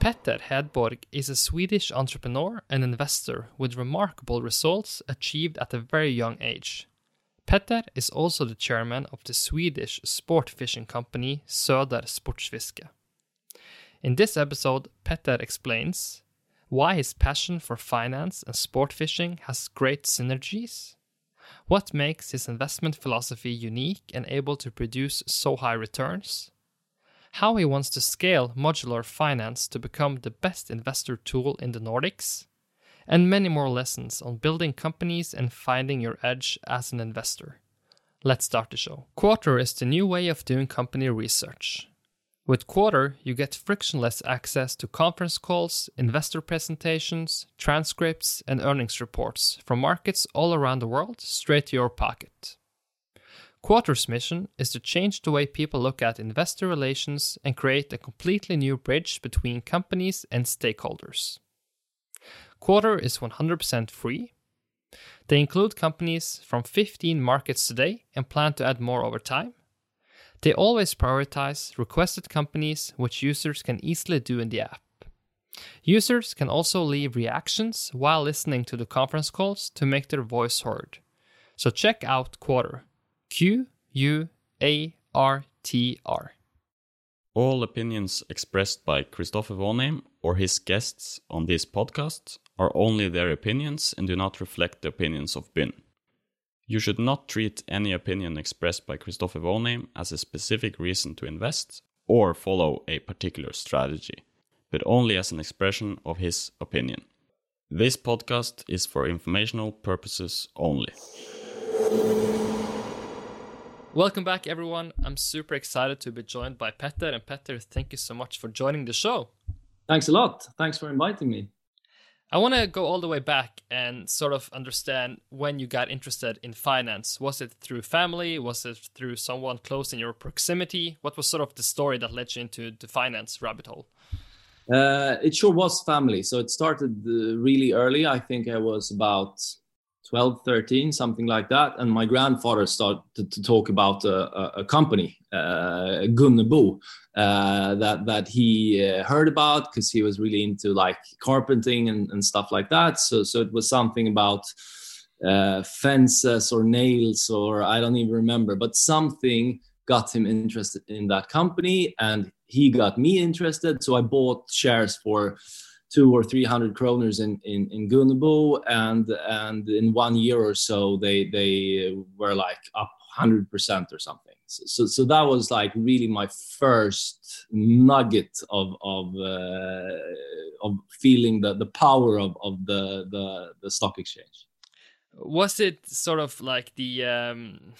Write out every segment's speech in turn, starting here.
Petter Hedborg is a Swedish entrepreneur and investor with remarkable results achieved at a very young age. Petter is also the chairman of the Swedish sport fishing company Söder Sportfiske. In this episode, Petter explains why his passion for finance and sport fishing has great synergies, what makes his investment philosophy unique and able to produce so high returns, how he wants to scale modular finance to become the best investor tool in the Nordics, and many more lessons on building companies and finding your edge as an investor. Let's start the show. Quartr is the new way of doing company research. With Quartr, you get frictionless access to conference calls, investor presentations, transcripts, and earnings reports from markets all around the world straight to your pocket. Quartr's mission is to change the way people look at investor relations and create a completely new bridge between companies and stakeholders. Quartr is 100% free. They include companies from 15 markets today and plan to add more over time. They always prioritize requested companies, which users can easily do in the app. Users can also leave reactions while listening to the conference calls to make their voice heard. So check out Quartr Q U A R T R. All opinions expressed by Christopher Vonheim or his guests on this podcast are only their opinions and do not reflect the opinions of BIN. You should not treat any opinion expressed by Christopher Vonheim as a specific reason to invest or follow a particular strategy, but only as an expression of his opinion. This podcast is for informational purposes only. Welcome back, everyone. I'm super excited to be joined by Petter. And Petter, thank you so much for joining the show. Thanks a lot. Thanks for inviting me. I want to go all the way back and sort of understand when you got interested in finance. Was it through family? Was it through someone close in your proximity? What was sort of the story that led you into the finance rabbit hole? Uh, it sure was family. So it started uh, really early. I think I was about 12, 13, something like that. And my grandfather started to talk about a, a company, uh, Gunnebo, uh, that that he uh, heard about because he was really into like carpenting and, and stuff like that. So so it was something about uh, fences or nails or I don't even remember, but something got him interested in that company, and he got me interested. So I bought shares for two or three hundred kroners in in, in Gunnebo, and and in one year or so they they were like up hundred percent or something. So, so, so that was like really my first nugget of of uh, of feeling the the power of of the the the stock exchange. Was it sort of like the um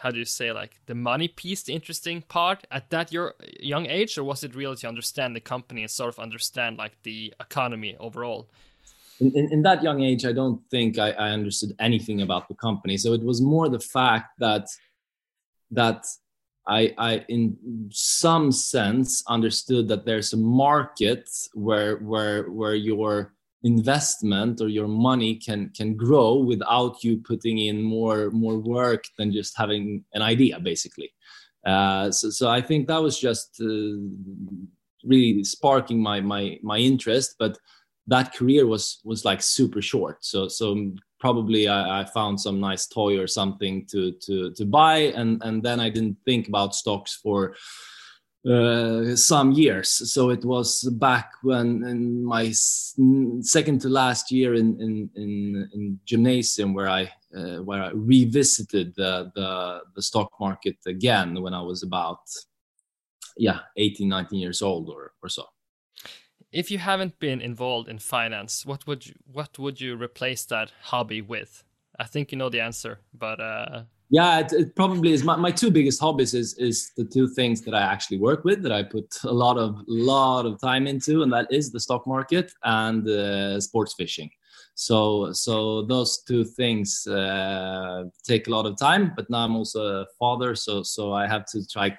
how do you say like the money piece the interesting part at that your young age or was it really to understand the company and sort of understand like the economy overall? In, in, in that young age i don't think I, I understood anything about the company. So it was more the fact that that I, I in some sense understood that there's a market where where where your investment or your money can can grow without you putting in more more work than just having an idea basically. Uh, so, so i think that was just uh, really sparking my my my interest but that career was was like super short. So so probably I, I, found some nice toy or something to to to buy and and then i didn't think about stocks for uh, some years. So it was back when in my second to last year in in in, in gymnasium where I uh, where I revisited the, the the stock market again when I was about yeah 18 19 years old or or so. If you haven't been involved in finance, what would you what would you replace that hobby with? I think you know the answer, but uh, yeah it, it, probably is. My, my two biggest hobbies is is the two things that i actually work with that i put a lot of lot of time into and that is the stock market and uh, sports fishing. So so those two things uh, take a lot of time but now i'm also a father so so i have to try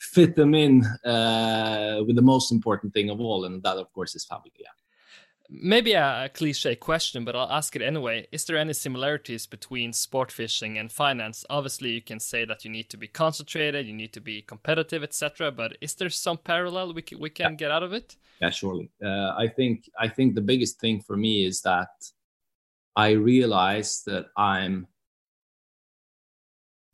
fit them in uh, with the most important thing of all and that of course is family yeah Maybe a, a, cliche question, but I'll ask it anyway. Is there any similarities between sport fishing and finance? Obviously, you can say that you need to be concentrated, you need to be competitive, etc. But is there some parallel we can, we can yeah. get out of it? Yeah, surely. Uh, I think I think the biggest thing for me is that I realize that I'm.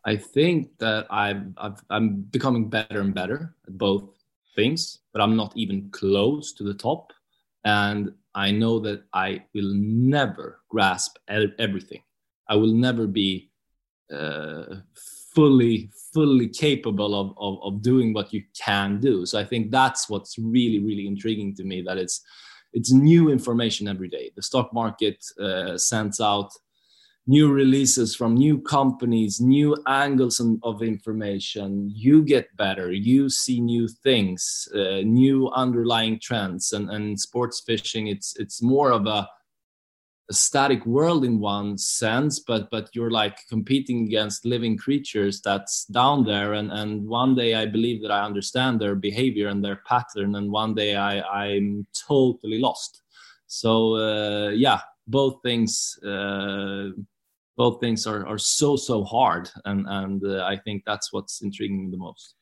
I think that I'm I've, I'm becoming better and better at both things, but I'm not even close to the top. And I know that I will never grasp everything. I will never be uh, fully fully capable of, of, of doing what you can do. So I think that's what's really really intriguing to me. That it's it's new information every day. The stock market uh, sends out new releases from new companies, new angles of information. You get better. You see new things, uh, new underlying trends. And, and sports fishing, it's it's more of a, a, static world in one sense, but but you're like competing against living creatures that's down there. And and one day I believe that I understand their behavior and their pattern, and one day I I'm totally lost. So uh, yeah, both things. Uh, both things are, are so so hard and and uh, i think that's what's intriguing the most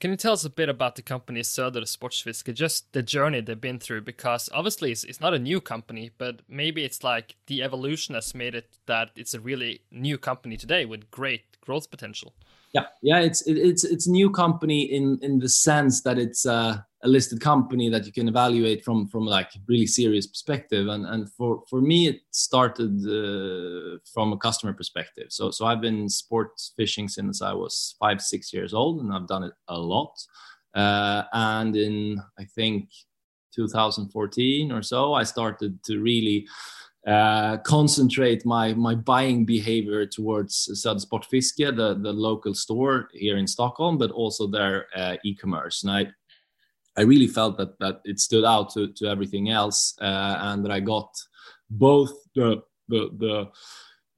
can you tell us a bit about the company Söder Sportfiske, just the journey they've been through? Because obviously it's, it's not a new company, but maybe it's like the evolution has made it that it's a really new company today with great growth potential. Yeah, yeah, it's it, it's it's new company in in the sense that it's uh, a listed company that you can evaluate from from like really serious perspective. And and for for me it started uh, from a customer perspective. So so i've been sports fishing since i was five six years old and i've done it a lot. Uh, and in i think 2014 or so i started to really uh, concentrate my my buying behavior towards Söder Sportfiske, the the local store here in Stockholm, but also their uh, e-commerce. And I I really felt that that it stood out to, to everything else, uh, and that I got both the the the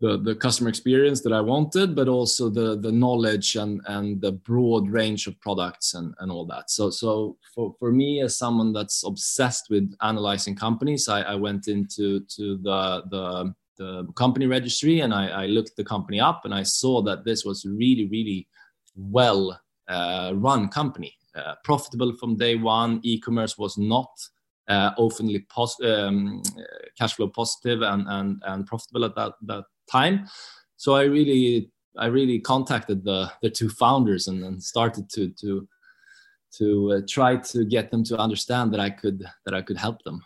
the, the customer experience that I wanted, but also the the knowledge and and the broad range of products and and all that. So so for for me as someone that's obsessed with analyzing companies, I, I went into to the the the company registry and I, I looked the company up and I saw that this was really really well uh, run company uh, profitable from day one. E-commerce was not uh, openly pos- um, cash flow positive and, and, and profitable at that, that time. So I really I really contacted the the two founders and, and started to to to uh, try to get them to understand that I could that I could help them.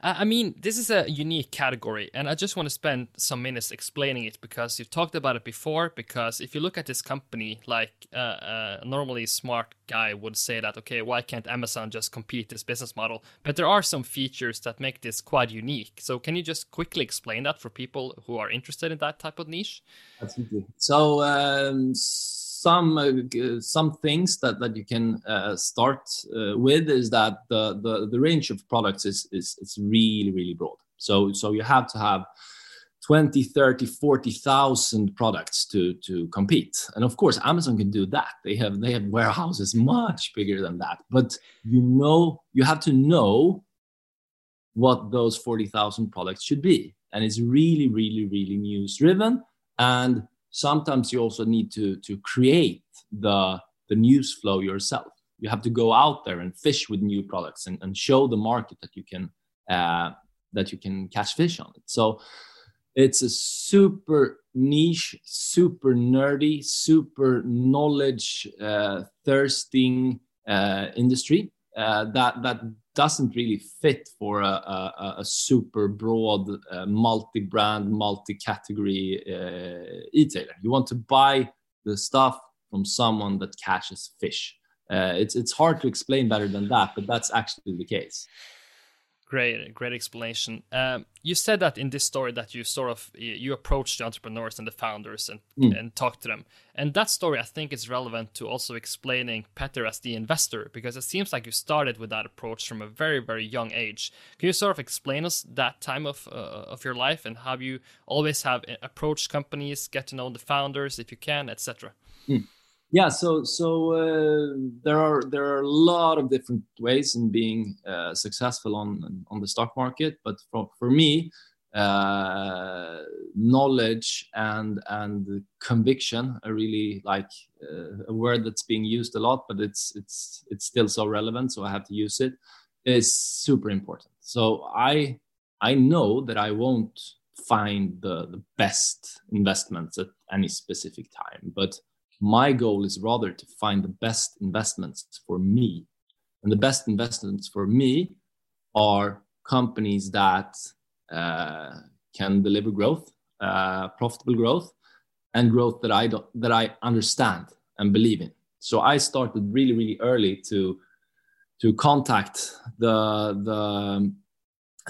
I mean, this is a unique category, and I just want to spend some minutes explaining it because you've talked about it before. Because if you look at this company, like uh, uh, normally smart guy would say that, okay, why can't Amazon just compete this business model? But there are some features that make this quite unique. So can you just quickly explain that for people who are interested in that type of niche? Absolutely. So. Um, some uh, some things that that you can uh, start uh, with is that the, the the range of products is is is really really broad. So so you have to have 20 30 40,000 products to to compete. And of course Amazon can do that. They have they have warehouses much bigger than that. But you know you have to know what those 40,000 products should be. And it's really really really news driven and sometimes you also need to to create the the news flow yourself. You have to go out there and fish with new products and, and show the market that you can uh, that you can catch fish on it. So it's a super niche super nerdy super knowledge uh, thirsting uh, industry uh, that that doesn't really fit for a, a, a super broad uh, multi-brand multi-category uh, e-tailer. You want to buy the stuff from someone that catches fish. Uh, it's it's hard to explain better than that but that's actually the case Great, great explanation. Um, you said that in this story that you sort of you approached the entrepreneurs and the founders and mm. and talked to them, and that story I think is relevant to also explaining Petter as the investor because it seems like you started with that approach from a very very young age. Can you sort of explain us that time of uh, of your life and how you always have uh, approached companies, get to know the founders if you can, etc. Mm. Yeah so so uh, there are there are a lot of different ways in being uh, successful on on the stock market but for, for me uh, knowledge and and conviction are really like uh, a word that's being used a lot but it's it's it's still so relevant so i have to use it is super important. So i i know that i won't find the the best investments at any specific time but my goal is rather to find the best investments for me. And the best investments for me are companies that uh, can deliver growth, uh, profitable growth, and growth that I don't, that I understand and believe in. So I started really, really early to to contact the the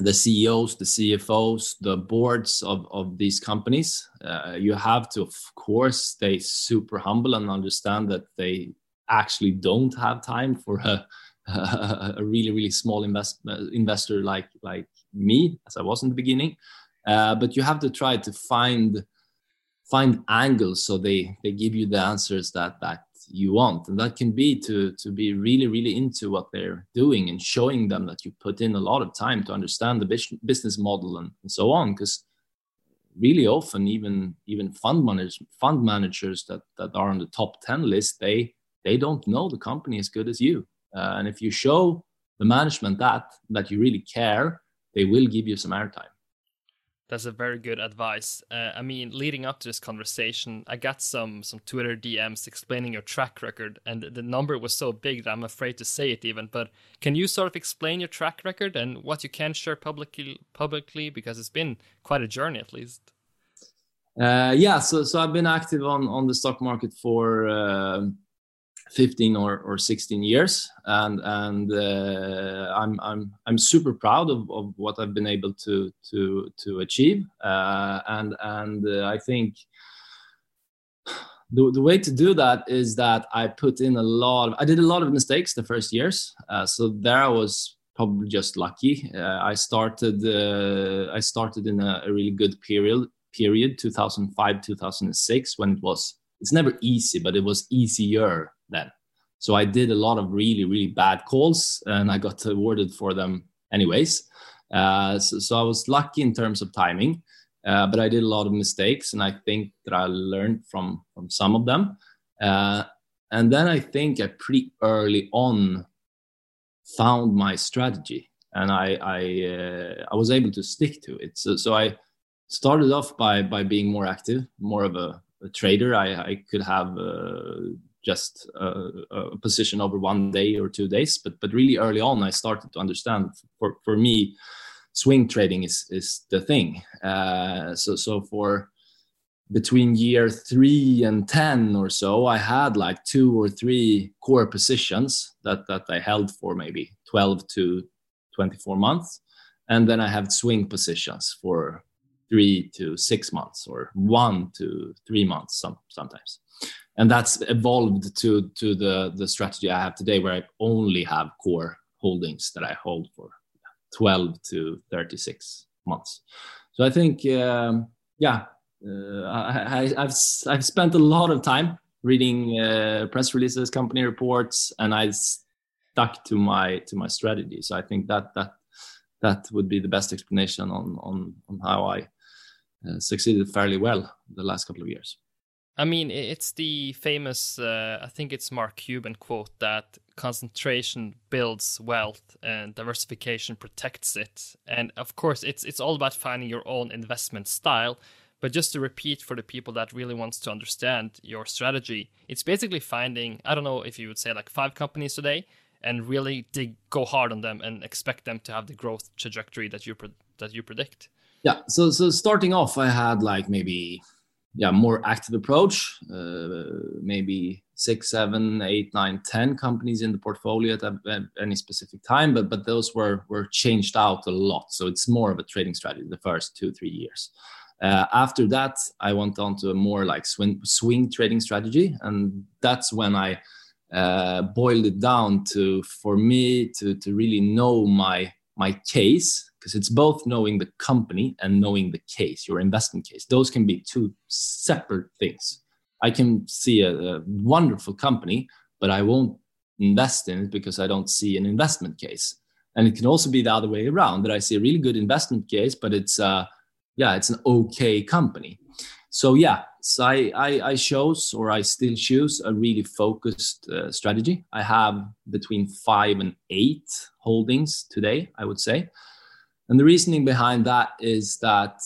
the CEOs, the CFOs, the boards of, of these companies. Uh, you have to, of course, stay super humble and understand that they actually don't have time for a, a really, really small invest, investor like, like me, as I was in the beginning. Uh, but you have to try to find find angles so they they give you the answers that that you want. And that can be to to be really really into what they're doing and showing them that you put in a lot of time to understand the business model and, and so on. Because really often even even fund managers fund managers that that are on the top 10 list they they don't know the company as good as you. Uh, and if you show the management that that you really care they will give you some airtime that's a very good advice. Uh, I mean, leading up to this conversation, I got some some Twitter DMs explaining your track record, and the number was so big that I'm afraid to say it even. But can you sort of explain your track record and what you can share publicly publicly because it's been quite a journey at least. Uh, yeah, so so I've been active on on the stock market for. Uh 15 or, or 16 years. And and uh, I'm, I'm I'm super proud of, of what I've been able to to to achieve. Uh, and and uh, I think the, the way to do that is that I put in a lot of, I did a lot of mistakes the first years. Uh, so there I was probably just lucky. Uh, I started uh, I started in a, a really good period period 2005 2006 when it was it's never easy but it was easier then. So I did a lot of really, really bad calls and I got awarded for them anyways. Uh, so, so, I was lucky in terms of timing, uh, but I did a lot of mistakes and I think that I learned from, from some of them. Uh, and then I think I pretty early on found my strategy and I, I, uh, I was able to stick to it. So, so I started off by, by being more active, more of a, a trader. I, I could have uh, just a, a, position over one day or two days. But but really early on, I started to understand for for me, swing trading is is the thing. Uh, so so for between year three and 10 or so i had like two or three core positions that that i held for maybe 12 to 24 months and then i have swing positions for three to six months or one to three months some, sometimes and that's evolved to to the the strategy I have today, where I only have core holdings that I hold for 12 to 36 months. So I think, um, yeah, uh, I, have I've spent a lot of time reading uh, press releases, company reports, and I stuck to my to my strategy. So I think that that that would be the best explanation on on on how I uh, succeeded fairly well the last couple of years. I mean, it's the famous, uh, I think it's Mark Cuban quote that concentration builds wealth and diversification protects it. And of course, it's it's all about finding your own investment style. But just to repeat for the people that really wants to understand your strategy, it's basically finding, I don't know if you would say like five companies today and really dig, go hard on them and expect them to have the growth trajectory that you that you predict. Yeah. So so starting off, I had like maybe yeah more active approach. Uh, maybe six seven eight nine ten companies in the portfolio at any specific time but but those were were changed out a lot. So it's more of a trading strategy the first two three years. Uh, after that i went on to a more like swing swing trading strategy and that's when i uh, boiled it down to for me to to really know my my case because it's both knowing the company and knowing the case, your investment case. Those can be two separate things. I can see a, a wonderful company, but I won't invest in it because I don't see an investment case. And it can also be the other way around that I see a really good investment case, but it's uh, yeah, it's an okay company. So yeah, so I, I, I chose or I still choose a really focused uh, strategy. I have between five and eight holdings today, I would say. And the reasoning behind that is that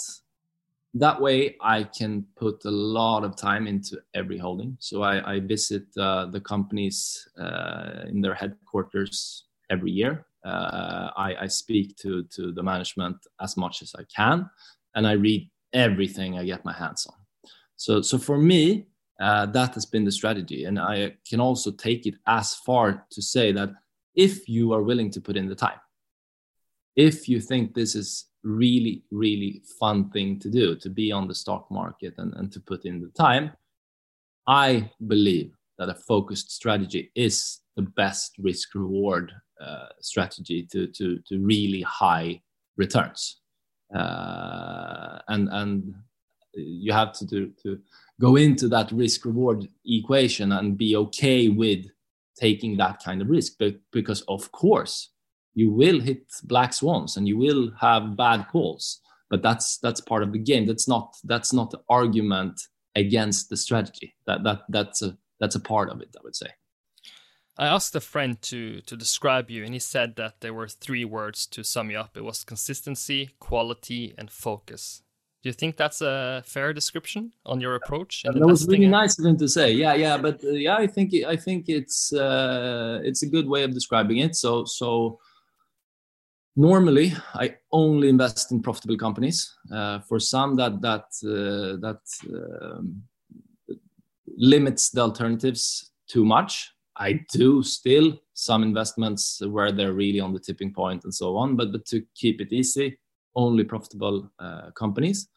that way I can put a lot of time into every holding. So I, I visit uh, the companies uh, in their headquarters every year. Uh, I, I, speak to, to the management as much as I can, and I read everything I get my hands on. So, so for me, uh, that has been the strategy. And I can also take it as far to say that if you are willing to put in the time, if you think this is really, really fun thing to do, to be on the stock market and, and to put in the time, I believe that a focused strategy is the best risk reward uh, strategy to, to, to really high returns. Uh, and, and you have to, to, to go into that risk reward equation and be okay with taking that kind of risk. But because, of course, you will hit black swans and you will have bad calls but that's that's part of the game that's not that's not the argument against the strategy that that that's a that's a part of it i would say i asked a friend to to describe you and he said that there were three words to sum you up it was consistency quality and focus do you think that's a fair description on your approach? And that was really nice of him to say. Yeah, yeah, but uh, yeah, I think I think it's uh, it's a good way of describing it. So so normally i only invest in profitable companies. Uh, for some that that uh, that um, limits the alternatives too much. I do still some investments where they're really on the tipping point and so on but but to keep it easy only profitable uh, companies.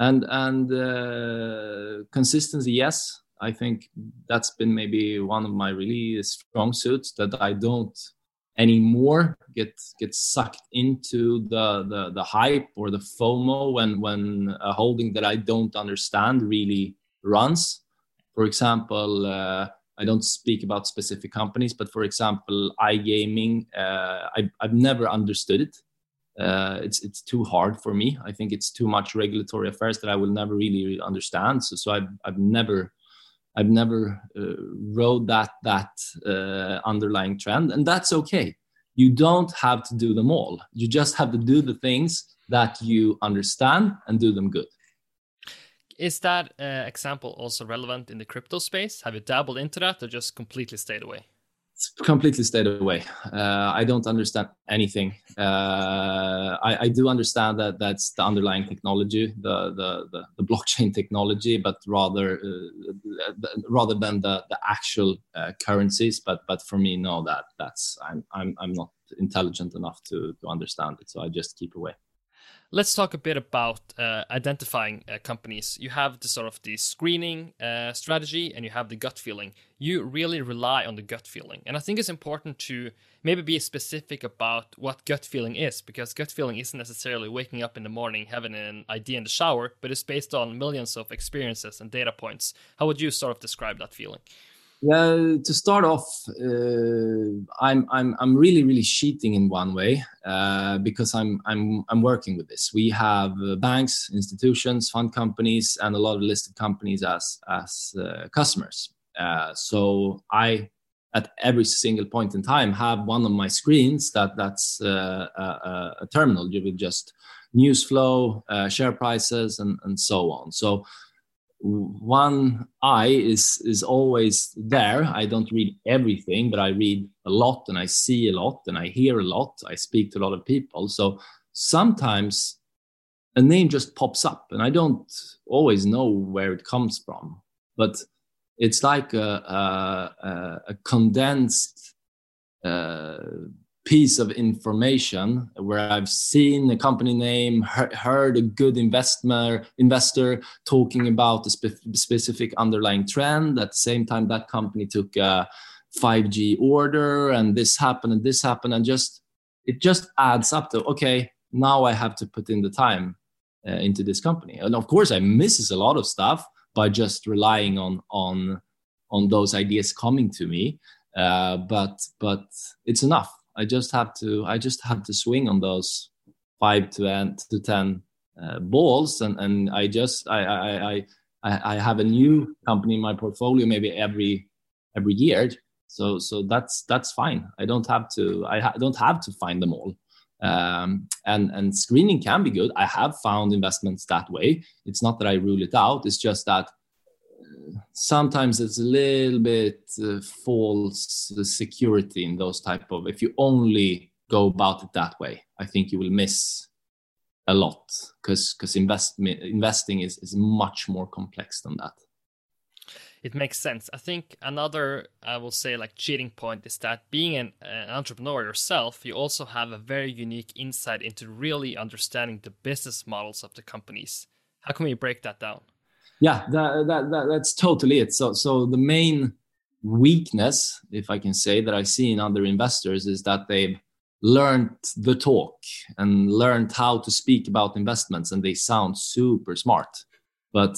And and uh, consistency yes i think that's been maybe one of my really strong suits that i don't anymore get get sucked into the, the the hype or the FOMO when when a holding that I don't understand really runs. For example, uh, I don't speak about specific companies, but for example, iGaming, uh, I, I've never understood it. Uh, it's it's too hard for me. I think it's too much regulatory affairs that I will never really understand. So so I've I've never I've never uh, rode that that uh, underlying trend, and that's okay. You don't have to do them all. You just have to do the things that you understand and do them good. Is that uh, example also relevant in the crypto space? Have you dabbled into that, or just completely stayed away? Completely stayed away. Uh, I don't understand anything. Uh, I, I, do understand that that's the underlying technology, the the, the, the blockchain technology, but rather uh, rather than the, the actual uh, currencies. But but for me, no, that that's I'm I'm I'm not intelligent enough to to understand it. So I just keep away. Let's talk a bit about uh, identifying uh, companies. You have the sort of the screening uh, strategy and you have the gut feeling. You really rely on the gut feeling. And I think it's important to maybe be specific about what gut feeling is, because gut feeling isn't necessarily waking up in the morning, having an idea in the shower, but it's based on millions of experiences and data points. How would you sort of describe that feeling? Yeah, to start off, uh, I'm I'm I'm really really cheating in one way uh, because I'm I'm I'm working with this. We have uh, banks, institutions, fund companies, and a lot of listed companies as as uh, customers. Uh, so I, at every single point in time, have one of my screens that that's uh, a, a, terminal. Would just news flow, share prices, and and so on. So one eye is is always there. I don't read everything but i read a lot and i see a lot and i hear a lot. I speak to a lot of people. So sometimes a name just pops up and i don't always know where it comes from but it's like a, a, a condensed uh, piece of information where I've seen a company name, heard a good investor investor talking about a spe- specific underlying trend. At the same time, that company took a 5G order, and this happened, and this happened, and just it just adds up to okay. Now I have to put in the time uh, into this company, and of course, I misses a lot of stuff by just relying on on on those ideas coming to me. Uh, but but it's enough. I just have to I just have to swing on those five to ten to ten uh, balls, and and I just I I I I have a new company in my portfolio maybe every every year. So so that's that's fine. I don't have to I ha- don't have to find them all. Um, and and screening can be good. I have found investments that way. It's not that I rule it out. It's just that sometimes it's a little bit uh, false security in those type of if you only go about it that way i think you will miss a lot because because investment investing is, is much more complex than that. It makes sense. I think another i will say like cheating point is that being an, an entrepreneur yourself you also have a very unique insight into really understanding the business models of the companies. How can we break that down yeah that, that, that, that's totally it. So so the main weakness if i can say that i see in other investors is that they've learned the talk and learned how to speak about investments and they sound super smart. But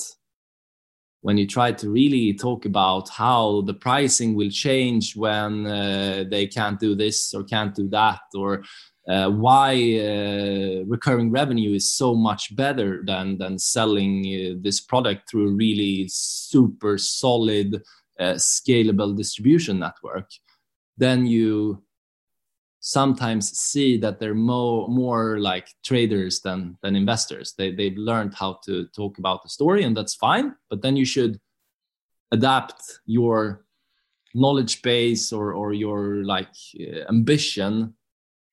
when you try to really talk about how the pricing will change when uh, they can't do this or can't do that or uh, why uh, recurring revenue is so much better than than selling uh, this product through a really super solid uh, scalable distribution network then you sometimes see that they're more more like traders than than investors. They they've learned how to talk about the story and that's fine but then you should adapt your knowledge base or or your like uh, ambition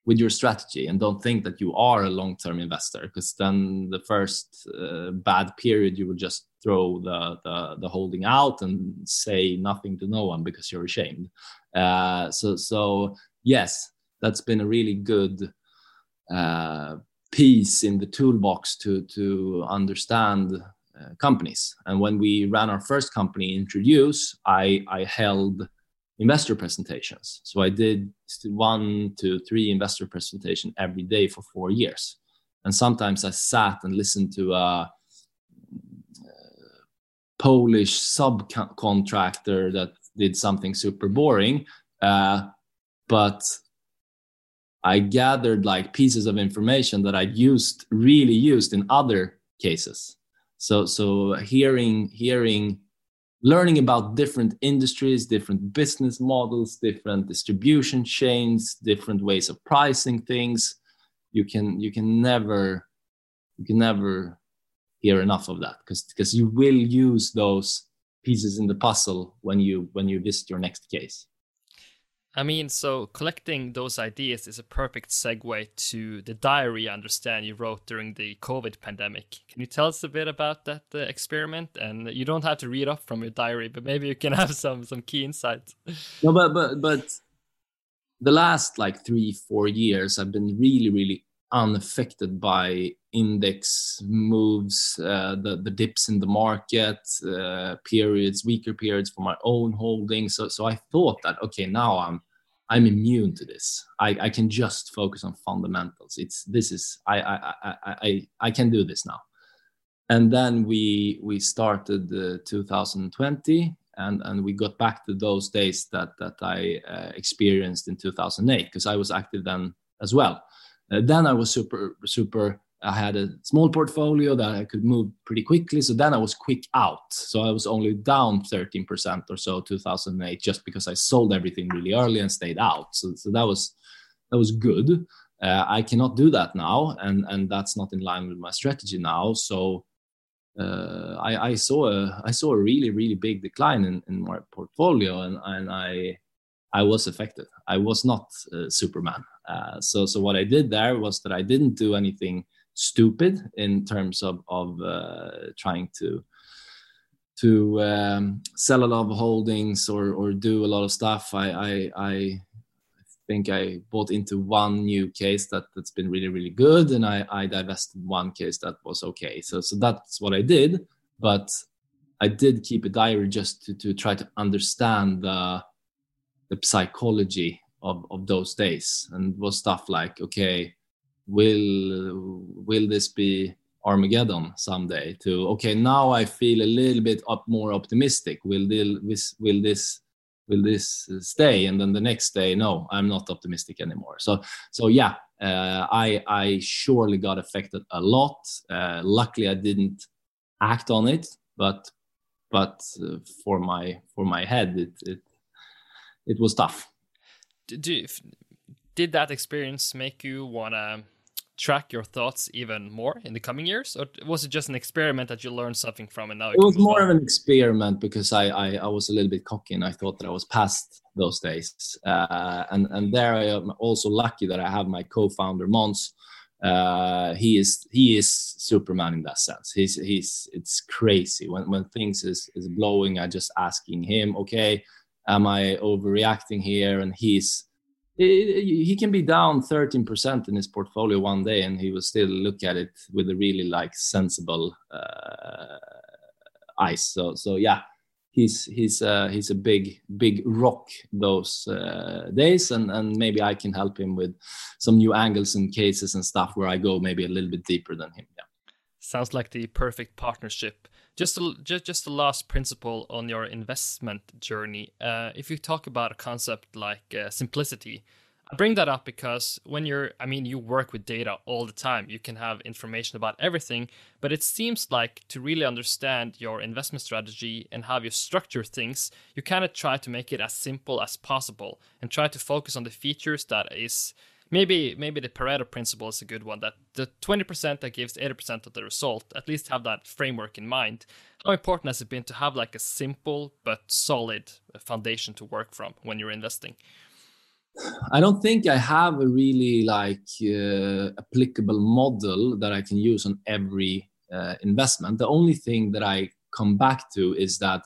with your strategy and don't think that you are a long-term investor because then the first uh, bad period you will just throw the, the, the holding out and say nothing to no one because you're ashamed uh, so so yes that's been a really good uh, piece in the toolbox to to understand uh, companies. And when we ran our first company, Introduce, I I held investor presentations. So I did one to three investor presentation every day for four years. And sometimes I sat and listened to a Polish subcontractor that did something super boring. Uh, but I gathered like pieces of information that I used really used in other cases. So so hearing hearing learning about different industries, different business models, different distribution chains, different ways of pricing things, you can you can never you can never hear enough of that because because you will use those pieces in the puzzle when you when you visit your next case. I mean, so collecting those ideas is a perfect segue to the diary I understand you wrote during the COVID pandemic. Can you tell us a bit about that uh, experiment? And you don't have to read off from your diary, but maybe you can have some some key insights. No, but but but the last like three four years, I've been really really unaffected by index moves, uh, the the dips in the market, uh, periods, weaker periods for my own holdings. So so I thought that okay, now I'm I'm immune to this. I, I can just focus on fundamentals. It's this is I I I I, I can do this now. And then we we started uh, 2020 and and we got back to those days that that I uh, experienced in 2008 because I was active then as well. Uh, then I was super super I had a small portfolio that I could move pretty quickly. So then I was quick out. So I was only down 13% or so 2008 just because I sold everything really early and stayed out. So, so that was that was good. Uh, I cannot do that now, and and that's not in line with my strategy now. So uh, I, I saw a I saw a really really big decline in, in my portfolio, and and I I was affected. I was not uh, Superman. Uh, so so what I did there was that I didn't do anything stupid in terms of of uh, trying to to um, sell a lot of holdings or or do a lot of stuff. I I, I think I bought into one new case that that's been really really good, and I I divested one case that was okay. So so that's what I did, but I did keep a diary just to to try to understand the the psychology of of those days and was stuff like okay will will this be Armageddon someday to okay now I feel a little bit up more optimistic. Will this will this will this stay? And then the next day no I'm not optimistic anymore. So so yeah uh, I I surely got affected a lot. Uh, luckily I didn't act on it but but uh, for my for my head it it it was tough. Did, did that experience make you want to track your thoughts even more in the coming years? Or was it just an experiment that you learned something from and now it was more on? of an experiment because I, I, I was a little bit cocky and i thought that i was past those days. Uh, and and there i am also lucky that i have my co-founder Måns uh, he is he is superman in that sense. He's he's it's crazy. When when things is is blowing i just asking him okay am i overreacting here? And he's he can be down 13% in his portfolio one day and he will still look at it with a really like sensible uh, eyes. So so yeah he's he's uh, he's a big big rock those uh, days and and maybe i can help him with some new angles and cases and stuff where i go maybe a little bit deeper than him. Yeah sounds like the perfect partnership just a, just just the last principle on your investment journey. Uh, if you talk about a concept like uh, simplicity, I bring that up because when you're, I mean, you work with data all the time. You can have information about everything, but it seems like to really understand your investment strategy and how you structure things, you kind of try to make it as simple as possible and try to focus on the features that is maybe maybe the Pareto principle is a good one that the 20% that gives 80% of the result at least have that framework in mind. How important has it been to have like a simple but solid foundation to work from when you're investing? I don't think i have a really like uh, applicable model that i can use on every uh, investment. The only thing that i come back to is that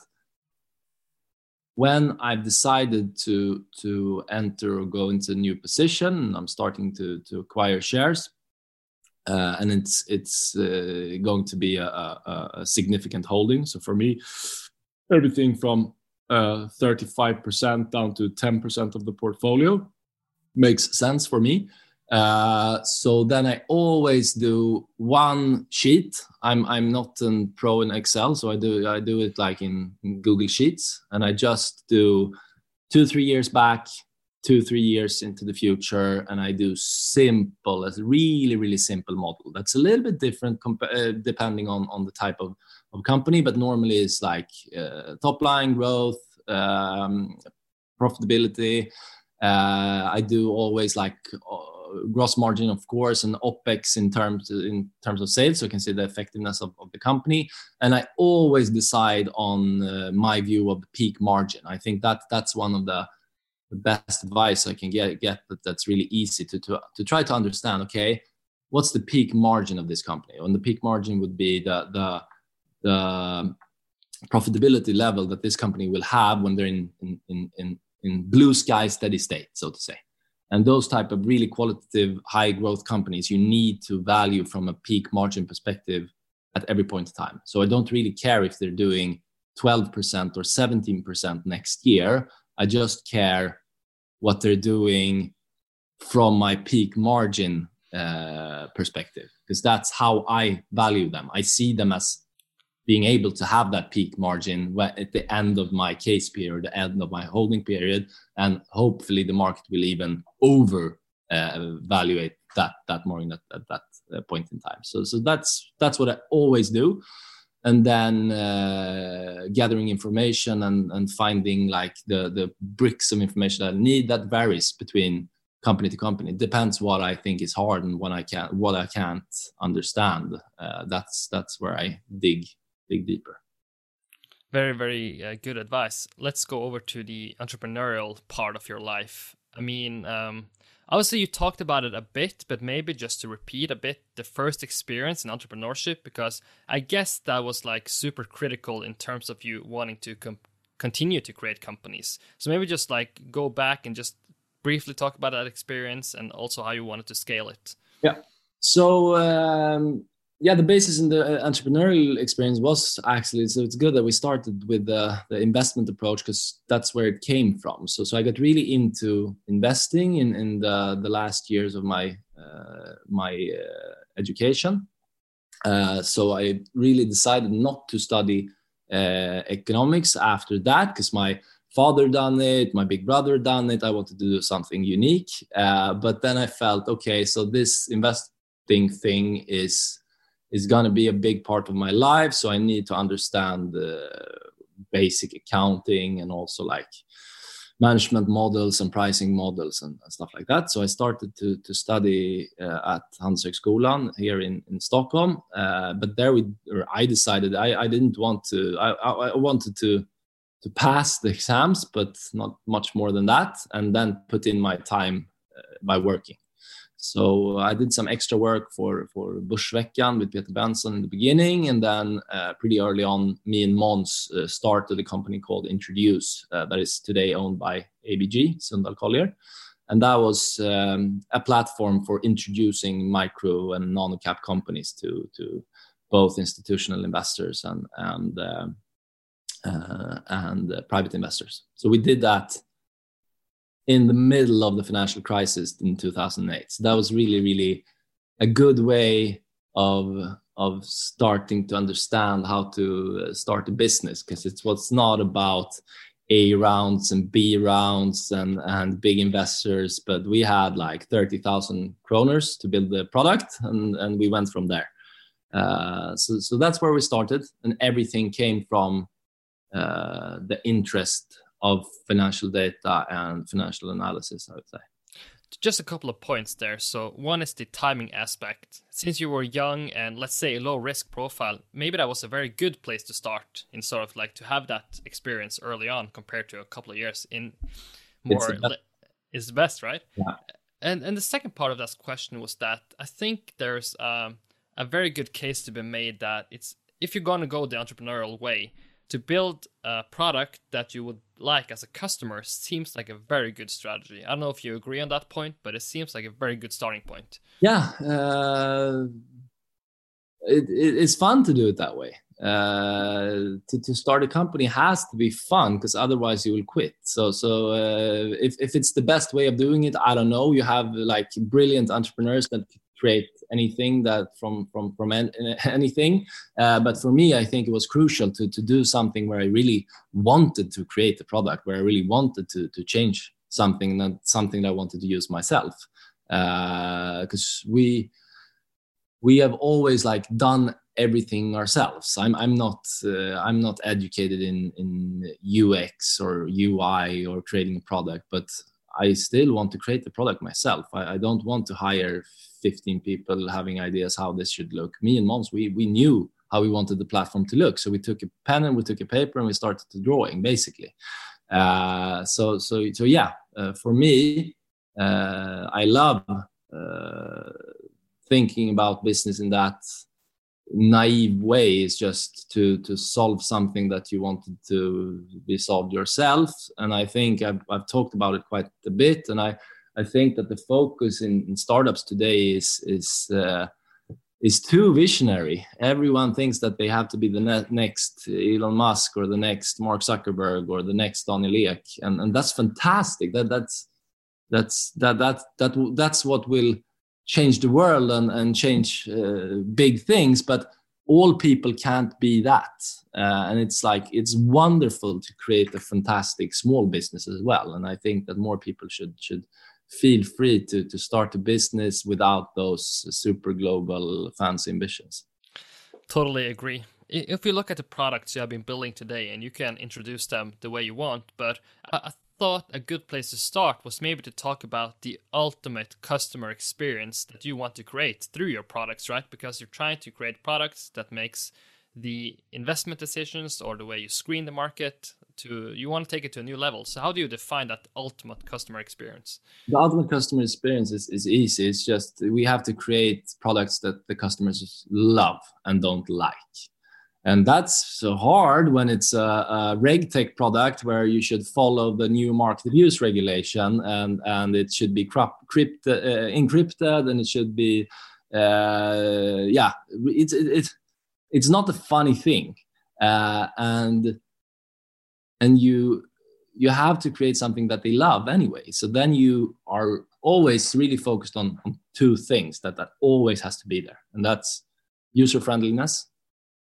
when I've decided to to enter or go into a new position, I'm starting to to acquire shares, uh, and it's it's uh, going to be a, a, a, significant holding. So for me, everything from uh, 35% down to 10% of the portfolio makes sense for me. Uh, so then I always do one sheet. I'm I'm not a pro in Excel, so I do I do it like in, in Google Sheets, and I just do two three years back, two three years into the future, and I do simple, a really really simple model. That's a little bit different comp- uh, depending on on the type of of company, but normally it's like uh, top line growth, um, profitability. Uh, I do always like uh, gross margin, of course, and OpEx in terms in terms of sales, so you can see the effectiveness of, of the company. And I always decide on uh, my view of the peak margin. I think that that's one of the, best advice I can get get that that's really easy to, to to try to understand. Okay, what's the peak margin of this company? And the peak margin would be the the the profitability level that this company will have when they're in in, in, in blue sky steady state, so to say and those type of really qualitative high growth companies you need to value from a peak margin perspective at every point in time. So i don't really care if they're doing 12% or 17% next year. I just care what they're doing from my peak margin uh, perspective because that's how i value them. I see them as being able to have that peak margin at the end of my case period, the end of my holding period, and hopefully the market will even over uh, evaluate that that margin at, at that uh, point in time. So so that's that's what I always do, and then uh, gathering information and and finding like the the bricks of information that I need that varies between company to company. It depends what I think is hard and what I can what I can't understand. Uh, that's that's where I dig dig deeper. Very, very uh, good advice. Let's go over to the entrepreneurial part of your life. I mean, um, obviously, you talked about it a bit, but maybe just to repeat a bit the first experience in entrepreneurship, because I guess that was like super critical in terms of you wanting to com- continue to create companies. So maybe just like go back and just briefly talk about that experience and also how you wanted to scale it. Yeah. So um, yeah, the basis in the uh, entrepreneurial experience was actually so it's good that we started with the, the investment approach because that's where it came from. So so I got really into investing in in the the last years of my uh, my uh, education, Uh, so I really decided not to study uh, economics after that because my father done it, my big brother done it. I wanted to do something unique. Uh, but then I felt okay, so this investing thing is is going to be a big part of my life. So I need to understand the basic accounting and also like management models and pricing models and, and, stuff like that. So I started to, to study uh, at Handelshögskolan here in, in Stockholm. Uh, but there we, I decided I, I didn't want to, I, I, wanted to, to pass the exams, but not much more than that. And then put in my time uh, by working. So I did some extra work for for Börsveckan with Peter Benson in the beginning, and then uh, pretty early on, me and Måns uh, started a company called Introduce uh, that is today owned by ABG Sundal Collier, and that was um, a platform for introducing micro and nano cap companies to to both institutional investors and and uh, uh, and uh, private investors. So we did that in the middle of the financial crisis in 2008. So that was really, really a good way of of starting to understand how to uh, start a business because it was not about A rounds and B rounds and and big investors, but we had like 30,000 kroners to build the product, and and we went from there. Uh, so so that's where we started, and everything came from uh, the interest of financial data and financial analysis, I would say. Just a couple of points there. So, one is the timing aspect. Since you were young and let's say a low risk profile, maybe that was a very good place to start in sort of like to have that experience early on compared to a couple of years in more is the best, right? Yeah. And and the second part of that question was that I think there's um, a very good case to be made that it's if you're going to go the entrepreneurial way, to build a product that you would like as a customer seems like a very good strategy. I don't know if you agree on that point, but it seems like a very good starting point. Yeah, uh, it, it, it's fun to do it that way. Uh, to, to start a company has to be fun because otherwise you will quit. So so uh, if if it's the best way of doing it, I don't know. You have like brilliant entrepreneurs that create anything that from from from anything. Uh, but for me, I think it was crucial to to do something where I really wanted to create the product, where I really wanted to to change something, something that I wanted to use myself. Because uh, we we have always like done everything ourselves. I'm I'm not uh, I'm not educated in in UX or UI or creating a product, but I still want to create the product myself. I, I, don't want to hire 15 people having ideas how this should look. Me and Måns, we we knew how we wanted the platform to look, so we took a pen and we took a paper and we started to drawing basically. Uh, so so so yeah, uh, for me, uh, I love uh, thinking about business in that naive way is just to to solve something that you wanted to be solved yourself and i think i've, I've talked about it quite a bit and i i think that the focus in, in startups today is is uh, is too visionary. Everyone thinks that they have to be the ne- next elon musk or the next mark zuckerberg or the next daniel ek and and that's fantastic. That that's that's that that that that's what will change the world and, and change uh, big things but all people can't be that. Uh, and it's like it's wonderful to create a fantastic small business as well and i think that more people should should feel free to to start a business without those super global fancy ambitions totally agree if you look at the products you have been building today and you can introduce them the way you want but I, thought a good place to start was maybe to talk about the ultimate customer experience that you want to create through your products, right? Because you're trying to create products that makes the investment decisions or the way you screen the market to you want to take it to a new level. So how do you define that ultimate customer experience? The ultimate customer experience is, is easy. It's just we have to create products that the customers love and don't like and that's so hard when it's a, a regtech product where you should follow the new market abuse regulation and and it should be crypt, uh, encrypted and it should be uh, yeah it's it's it's not a funny thing uh, and and you you have to create something that they love anyway so then you are always really focused on, on two things that that always has to be there and that's user friendliness,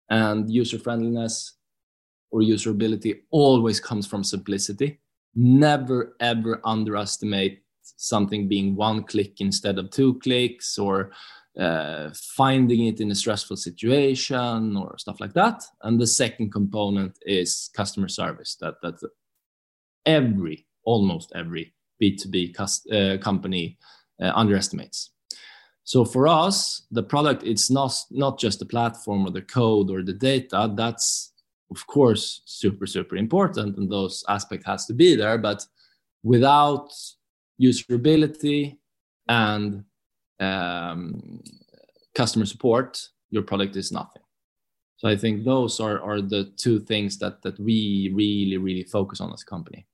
and user friendliness or userability always comes from simplicity. Never ever underestimate something being one click instead of two clicks or uh, finding it in a stressful situation or stuff like that. And the second component is customer service. That that every almost every B2B uh, company uh, underestimates. So for us, the product it's not not just the platform or the code or the data. That's of course super super important, and those aspect has to be there. But without usability and um, customer support, your product is nothing. So I think those are, are the two things that that we really really focus on as a company.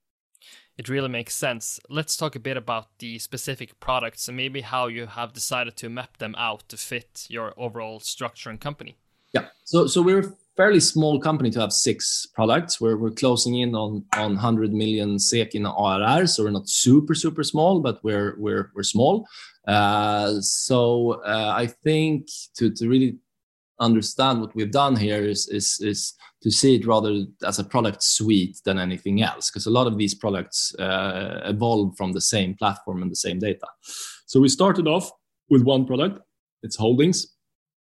It really makes sense. Let's talk a bit about the specific products and maybe how you have decided to map them out to fit your overall structure and company. Yeah. So so we're a fairly small company to have six products. We're, we're closing in on, on 100 million SEK in ARR, so we're not super super small, but we're we're we're small. Uh, so uh, I think to to really understand what we've done here is is is to see it rather as a product suite than anything else, because a lot of these products uh, evolve from the same platform and the same data. So we started off with one product. It's holdings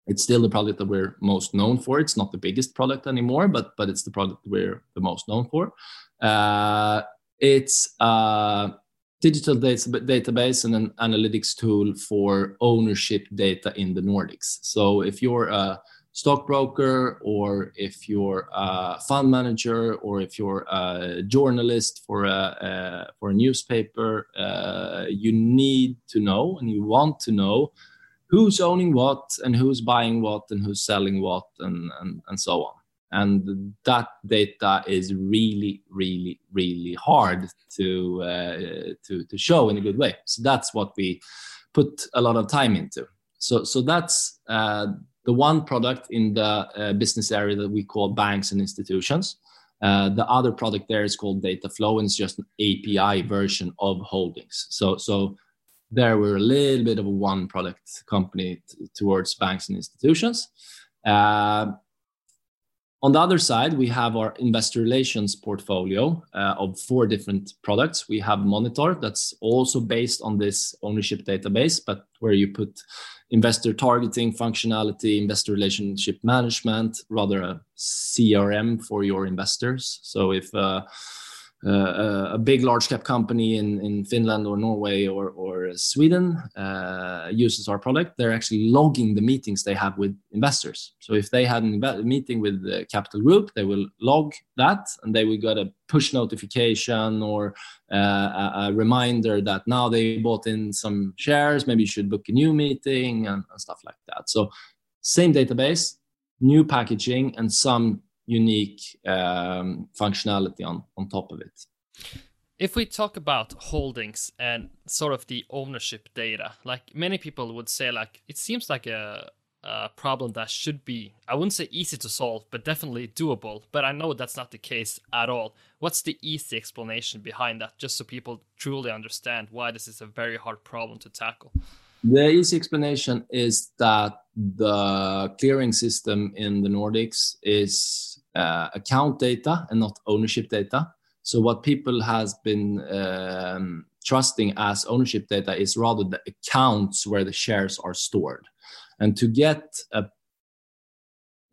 it's still the product that we're most known for. It's not the biggest product anymore, but but it's the product we're the most known for. Uh, it's a digital data, database and an analytics tool for ownership data in the Nordics. So if you're a stockbroker or if you're a fund manager or if you're a journalist for a, a for a newspaper, uh, you need to know and you want to know who's owning what and who's buying what and who's selling what and, and, and so on. And that data is really, really, really hard to, uh, to, to show in a good way. So that's what we put a lot of time into. So, so that's uh, the one product in the uh, business area that we call banks and institutions. Uh, the other product there is called Data Flow, and it's just an API version of holdings. So, so there we're a little bit of a one product company t- towards banks and institutions. On the other side, we have our investor relations portfolio uh, of four different products. We have Monitor, that's also based on this ownership database, but where you put investor targeting functionality, investor relationship management, rather a CRM for your investors. So if uh, uh, a big large cap company in, in Finland or Norway or, or Sweden uh, uses our product, they're actually logging the meetings they have with investors. So if they had a meeting with the capital group, they will log that and they will get a push notification or uh, a, a, reminder that now they bought in some shares, maybe you should book a new meeting and, and stuff like that. So same database, new packaging and some unique um, functionality on on top of it. If we talk about holdings and sort of the ownership data, like many people would say, like it seems like a, a problem that should be, I wouldn't say easy to solve, but definitely doable. But I know that's not the case at all. What's the easy explanation behind that, just so people truly understand why this is a very hard problem to tackle? The easy explanation is that the clearing system in the Nordics is uh, account data and not ownership data. So what people has been um, trusting as ownership data is rather the accounts where the shares are stored. And to get a,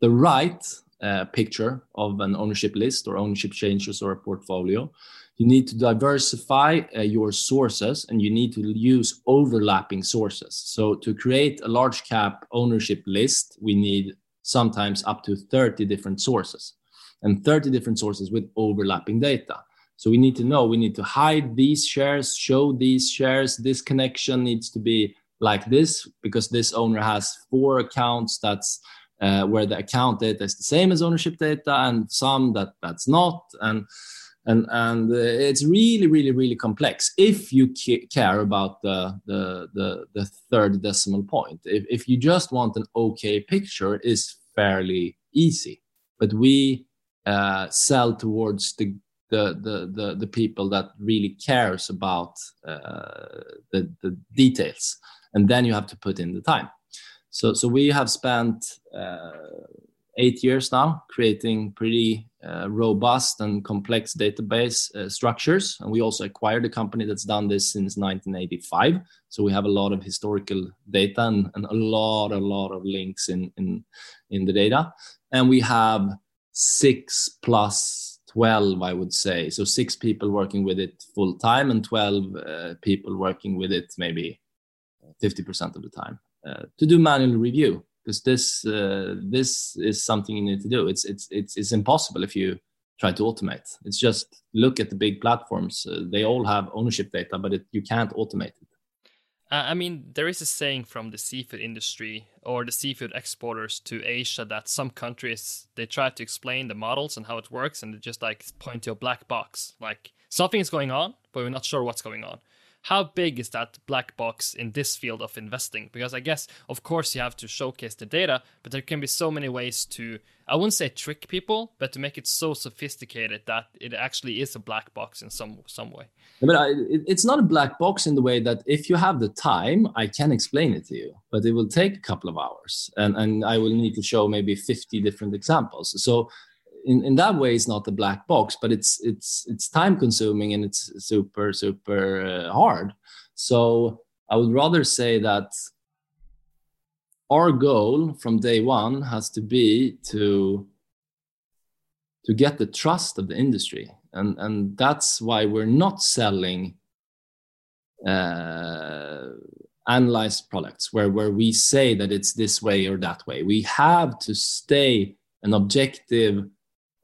the right uh, picture of an ownership list or ownership changes or a portfolio, you need to diversify uh, your sources and you need to use overlapping sources. So to create a large cap ownership list, we need sometimes up to 30 different sources and 30 different sources with overlapping data. So we need to know, we need to hide these shares, show these shares. This connection needs to be like this because this owner has four accounts that's uh, where the account data is the same as ownership data and some that that's not. And and and uh, it's really really really complex if you care about the the the, the third decimal point. If, if you just want an okay picture is fairly easy. But we uh, sell towards the the, the the the people that really cares about uh, the the details. And then you have to put in the time. So so we have spent uh, eight years now creating pretty uh, robust and complex database uh, structures. And we also acquired a company that's done this since 1985. So we have a lot of historical data and, and a lot, a lot of links in, in, in the data. And we have six plus 12, I would say. So six people working with it full time and 12 uh, people working with it maybe 50% of the time uh, to do manual review because this uh, this is something you need to do. It's it's it's it's impossible if you try to automate. It's just look at the big platforms. Uh, they all have ownership data, but it, you can't automate it. Uh, I mean, there is a saying from the seafood industry or the seafood exporters to Asia that some countries they try to explain the models and how it works, and they just like point to a black box, like something is going on, but we're not sure what's going on how big is that black box in this field of investing? Because I guess, of course, you have to showcase the data, but there can be so many ways to, I wouldn't say trick people, but to make it so sophisticated that it actually is a black box in some some way. But I, it's not a black box in the way that if you have the time, I can explain it to you, but it will take a couple of hours, and and I will need to show maybe fifty different examples. So in, in that way it's not a black box but it's it's it's time consuming and it's super super uh, hard. So i would rather say that our goal from day one has to be to to get the trust of the industry. And and that's why we're not selling uh, analyzed products where where we say that it's this way or that way. We have to stay an objective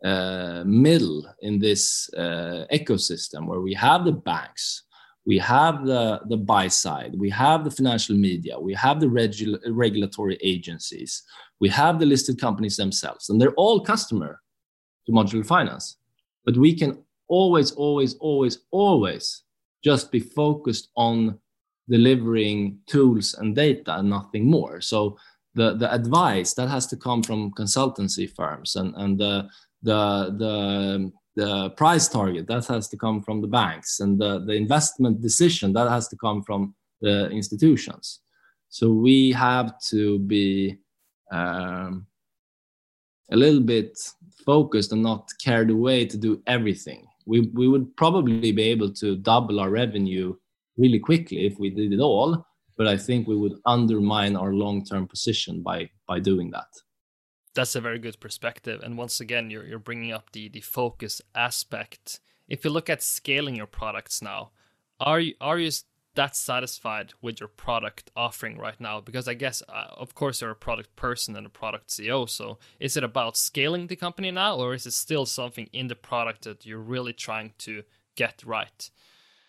uh, middle in this uh, ecosystem where we have the banks, we have the, the buy side, we have the financial media, we have the regu- regulatory agencies, we have the listed companies themselves, and they're all customer to modular finance. But we can always, always, always, always just be focused on delivering tools and data and nothing more. So the, the advice that has to come from consultancy firms and, and the, the the the price target that has to come from the banks and the, the investment decision that has to come from the institutions. So we have to be um, a little bit focused and not carried away to do everything. We, we would probably be able to double our revenue really quickly if we did it all but i think we would undermine our long-term position by by doing that that's a very good perspective. And once again, you're you're bringing up the the focus aspect. If you look at scaling your products now, are you are you that satisfied with your product offering right now? Because I guess, uh, of course, you're a product person and a product CEO. So is it about scaling the company now, or is it still something in the product that you're really trying to get right?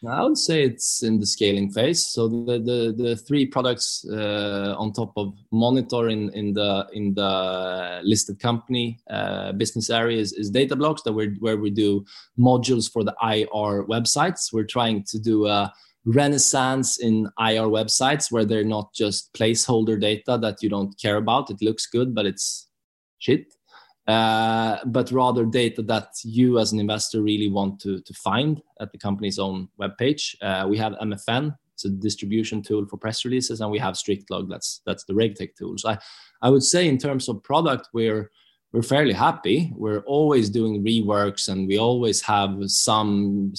I would say it's in the scaling phase. So the the, the three products uh, on top of Monitor in, the in the listed company uh, business area is, is Datablocks that we're, where we do modules for the IR websites. We're trying to do a renaissance in IR websites where they're not just placeholder data that you don't care about. It looks good, but it's shit. Uh, but rather data that you as an investor really want to, to find at the company's own webpage. Uh, we have MFN, it's a distribution tool for press releases, and we have StrictLog, that's that's the RegTech tool. So I, I would say in terms of product, we're we're fairly happy. We're always doing reworks, and we always have some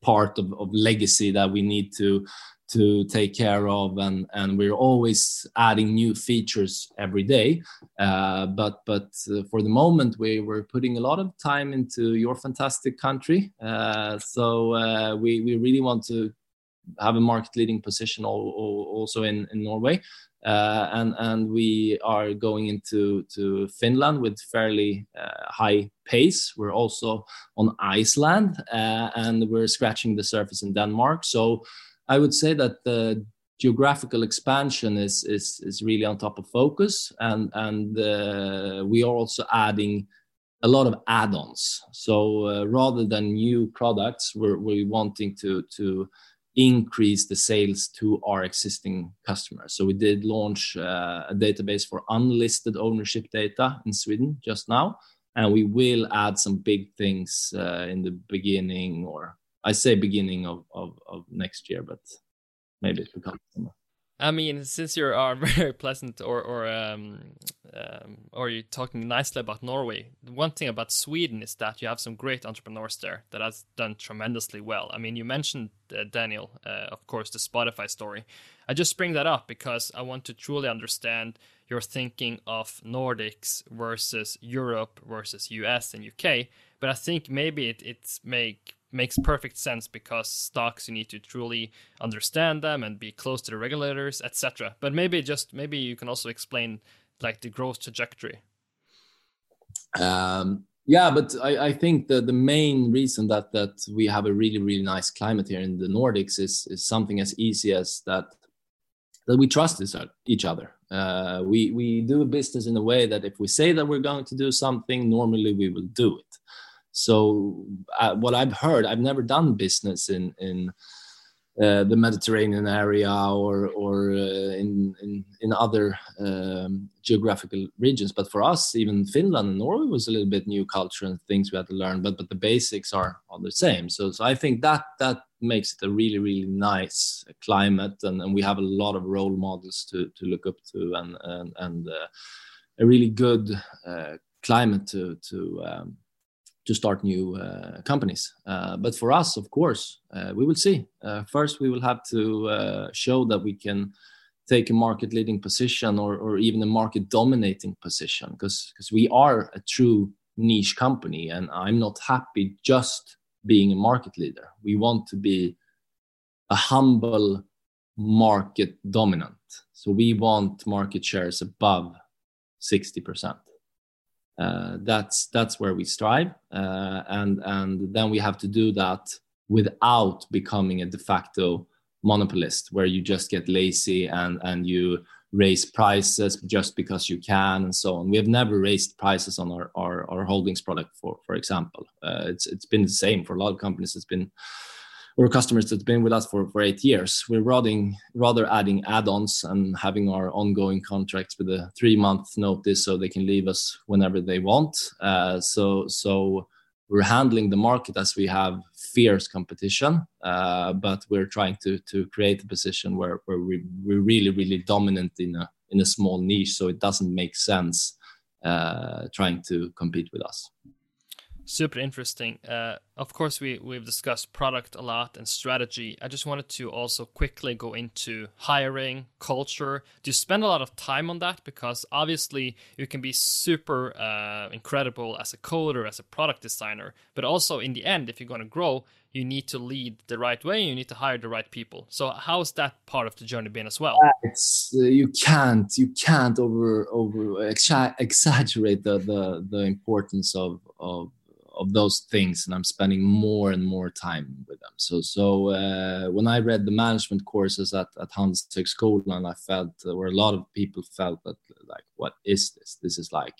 part of, of legacy that we need to to take care of and and we're always adding new features every day. Uh, but but uh, for the moment we were putting a lot of time into your fantastic country. Uh, so uh, we we really want to have a market leading position also in in Norway. Uh, and and we are going into to Finland with fairly uh, high pace. We're also on Iceland and we're scratching the surface in Denmark. So I would say that the geographical expansion is is is really on top of focus, and and uh, we are also adding a lot of add-ons. So uh, rather than new products, we're we're wanting to to increase the sales to our existing customers. So we did launch uh, a database for unlisted ownership data in Sweden just now, and we will add some big things uh, in the beginning or I say beginning of, of, of next year, but maybe it becomes summer. I mean, since you are very pleasant, or or um, um, or you're talking nicely about Norway, one thing about Sweden is that you have some great entrepreneurs there that has done tremendously well. I mean, you mentioned uh, Daniel, uh, of course, the Spotify story. I just bring that up because I want to truly understand your thinking of Nordics versus Europe versus US and UK. But I think maybe it it's make makes perfect sense because stocks you need to truly understand them and be close to the regulators, etc. But maybe just maybe you can also explain like the growth trajectory. Um, yeah, but I, I think the the main reason that that we have a really really nice climate here in the Nordics is is something as easy as that that we trust each other. Uh, we we do business in a way that if we say that we're going to do something, normally we will do it. So uh, what I've heard, I've never done business in in uh, the Mediterranean area or or uh, in, in in other um, geographical regions. But for us, even Finland and Norway was a little bit new culture and things we had to learn. But but the basics are are the same. So so I think that that makes it a really really nice climate, and, and we have a lot of role models to to look up to, and and and uh, a really good uh, climate to to um, to start new uh, companies. Uh, but for us, of course, uh, we will see. first, we will have to show that we can take a market leading position or, or even a market dominating position because because we are a true niche company and i'm not happy just being a market leader we want to be a humble market dominant so we want market shares above 60% uh, that's that's where we strive, uh, and and then we have to do that without becoming a de facto monopolist, where you just get lazy and and you raise prices just because you can and so on. We have never raised prices on our our, our holdings product, for for example. Uh, it's it's been the same for a lot of companies. It's been or customers that's been with us for, for eight years. We're rather, rather adding add-ons and having our ongoing contracts with a three-month notice so they can leave us whenever they want. Uh, so so we're handling the market as we have fierce competition, uh, but we're trying to to create a position where, where we, we're really really dominant in a in a small niche. So it doesn't make sense uh, trying to compete with us super interesting. Uh, of course, we we've discussed product a lot and strategy. I just wanted to also quickly go into hiring, culture. Do you spend a lot of time on that? Because obviously, you can be super uh, incredible as a coder, as a product designer, but also in the end, if you're going to grow, you need to lead the right way. You need to hire the right people. So, how's that part of the journey been as well? It's uh, you can't you can't over over exa- exaggerate the the the importance of of of those things and i'm spending more and more time with them. So so uh, when i read the management courses at, at Handelshögskolan i felt uh, where a lot of people felt that like what is this? This is like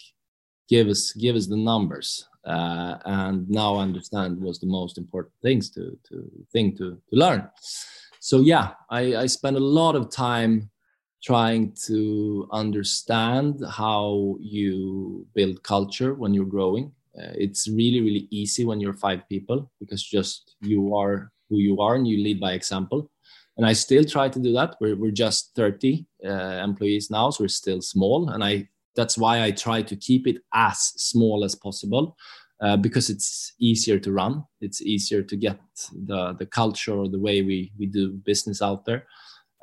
give us give us the numbers. Uh, and now i understand was the most important things to to thing to to learn. So yeah i i spend a lot of time trying to understand how you build culture when you're growing uh, it's really really easy when you're five people because just you are who you are and you lead by example. And i still try to do that. We're, we're just 30 uh, employees now so we're still small. And i that's why i try to keep it as small as possible uh, because it's easier to run. It's easier to get the the culture or the way we we do business out there.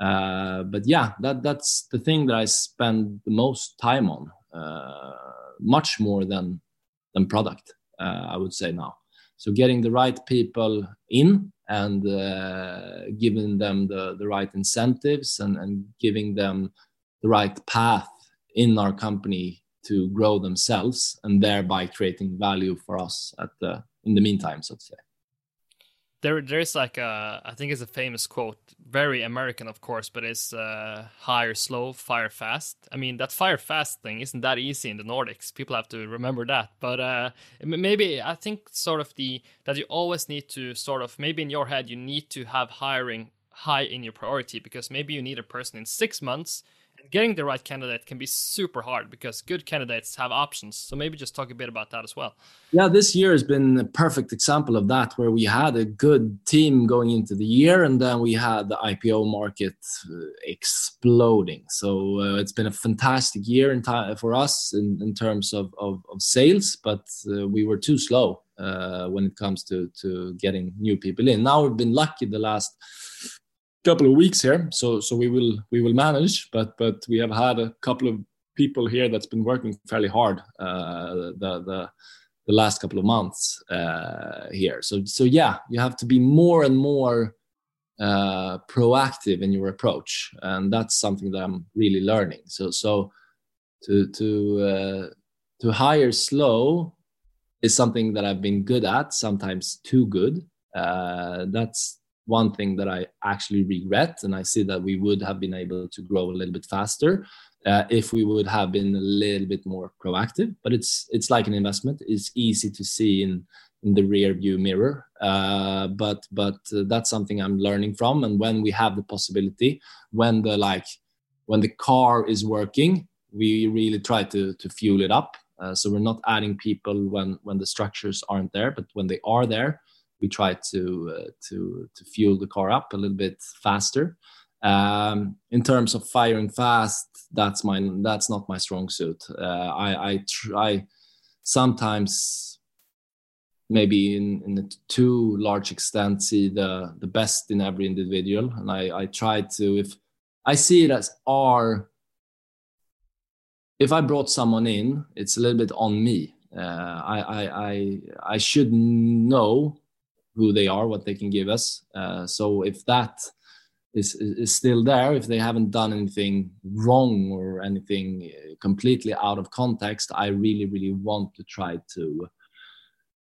Uh, but yeah that that's the thing that i spend the most time on uh, much more than than product. Uh, I would say now. So getting the right people in and uh, giving them the, the right incentives and, and giving them the right path in our company to grow themselves and thereby creating value for us at the in the meantime, so to say there there is like a I think it's a famous quote, very American of course, but it's uh, hire slow, fire fast. I mean that fire fast thing isn't that easy in the Nordics. People have to remember that. But uh, maybe I think sort of the that you always need to sort of maybe in your head you need to have hiring high in your priority because maybe you need a person in six months getting the right candidate can be super hard because good candidates have options. So maybe just talk a bit about that as well. Yeah, this year has been a perfect example of that, where we had a good team going into the year, and then we had the IPO market uh, exploding. So uh, it's been a fantastic year time for us in, in terms of, of, of sales, but uh, we were too slow uh, when it comes to to getting new people in. Now we've been lucky the last couple of weeks here, so so we will we will manage. But but we have had a couple of people here that's been working fairly hard uh, the the the last couple of months uh, here. So so yeah, you have to be more and more uh, proactive in your approach, and that's something that I'm really learning. So so to to uh, to hire slow is something that I've been good at, sometimes too good. Uh, that's one thing that I actually regret, and I see that we would have been able to grow a little bit faster uh, if we would have been a little bit more proactive. But it's it's like an investment; it's easy to see in in the rear view mirror. Uh, but but uh, that's something I'm learning from. And when we have the possibility, when the like when the car is working, we really try to to fuel it up. Uh, so we're not adding people when when the structures aren't there, but when they are there, we try to uh, to to fuel the car up a little bit faster. Um, in terms of firing fast, that's my that's not my strong suit. Uh, I I try sometimes maybe in in a too large extent see the the best in every individual, and I I try to if I see it as our if I brought someone in, it's a little bit on me. Uh, I, I, I, I should know who they are, what they can give us. Uh, so if that is, is still there, if they haven't done anything wrong or anything uh, completely out of context, I really, really want to try to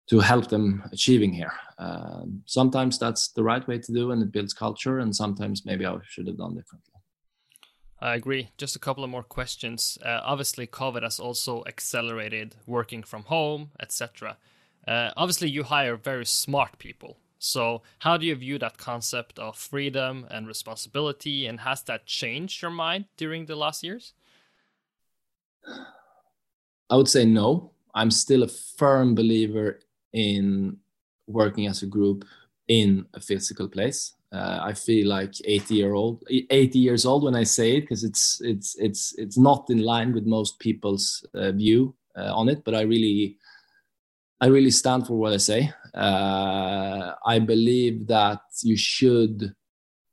to help them achieving here. Uh, sometimes that's the right way to do, and it builds culture. And sometimes maybe I should have done differently. I agree. Just a couple of more questions. Uh, obviously, COVID has also accelerated working from home, etc. Uh, obviously, you hire very smart people. So, how do you view that concept of freedom and responsibility, and has that changed your mind during the last years? I would say no. I'm still a firm believer in working as a group in a physical place. Uh, I feel like 80 year old, 80 years old when I say it because it's it's it's it's not in line with most people's uh, view uh, on it. But I really I really stand for what I say. Uh, I believe that you should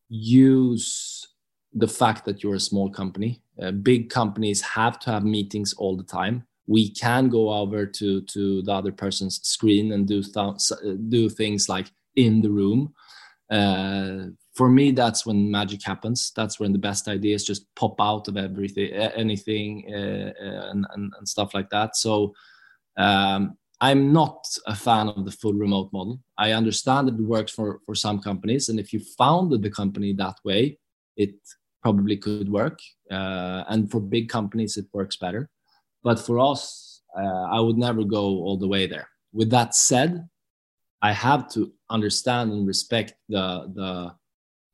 use the fact that you're a small company. Uh, big companies have to have meetings all the time. We can go over to to the other person's screen and do th- do things like in the room. Uh, for me, that's when magic happens. That's when the best ideas just pop out of everything, anything, uh, uh, and, and, and stuff like that. So um, I'm not a fan of the full remote model. I understand that it works for, for some companies. And if you founded the company that way, it probably could work. Uh, and for big companies, it works better. But for us, uh, I would never go all the way there. With that said, I have to understand and respect the, the,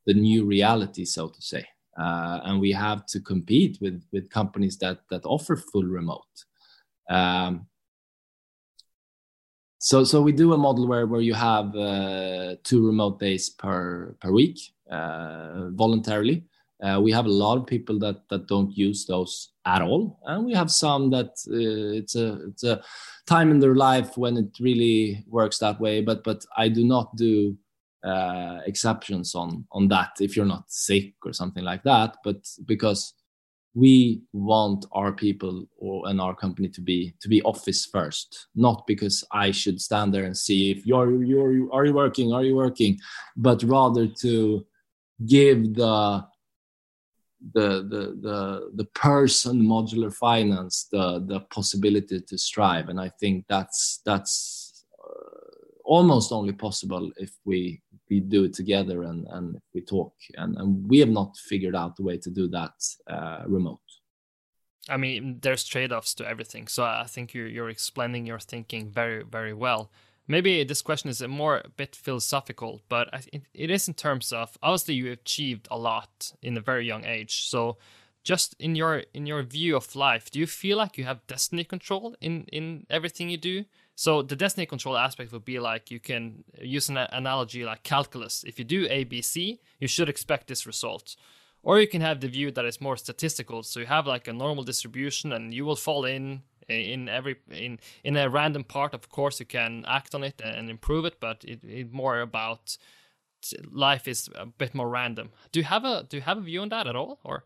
the new reality, so to say. Uh, and we have to compete with, with companies that, that offer full remote. Um, so so we do a model where where you have uh, two remote days per per week uh, voluntarily. Uh, we have a lot of people that that don't use those at all, and we have some that uh, it's a it's a time in their life when it really works that way. But but I do not do uh, exceptions on on that if you're not sick or something like that. But because we want our people or and our company to be to be office first not because i should stand there and see if you're you're are you working are you working but rather to give the the the the, the person modular finance the the possibility to strive. And i think that's that's uh, almost only possible if we we do it together and, and we talk. And, and we have not figured out the way to do that uh, remote. I mean, there's trade offs to everything. So I think you're, you're explaining your thinking very, very well. maybe this question is a more a bit philosophical, but it is in terms of obviously you achieved a lot in a very young age. So just in your in your view of life, do you feel like you have destiny control in in everything you do? So the destiny control aspect would be like you can use an analogy like calculus. If you do A, B, C, you should expect this result. Or you can have the view that is more statistical. So you have like a normal distribution and you will fall in in every in in a random part of course you can act on it and improve it but it, it more about life is a bit more random do you have a do you have a view on that at all or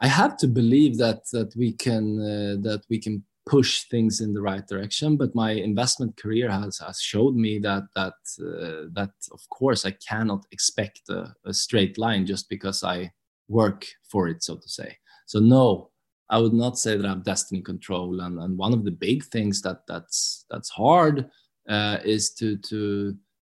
i have to believe that that we can uh, that we can push things in the right direction but my investment career has has showed me that that uh, that of course i cannot expect a, a straight line just because i work for it so to say so no I would not say that I have destiny control. And, and one of the big things that that's that's hard uh, is to to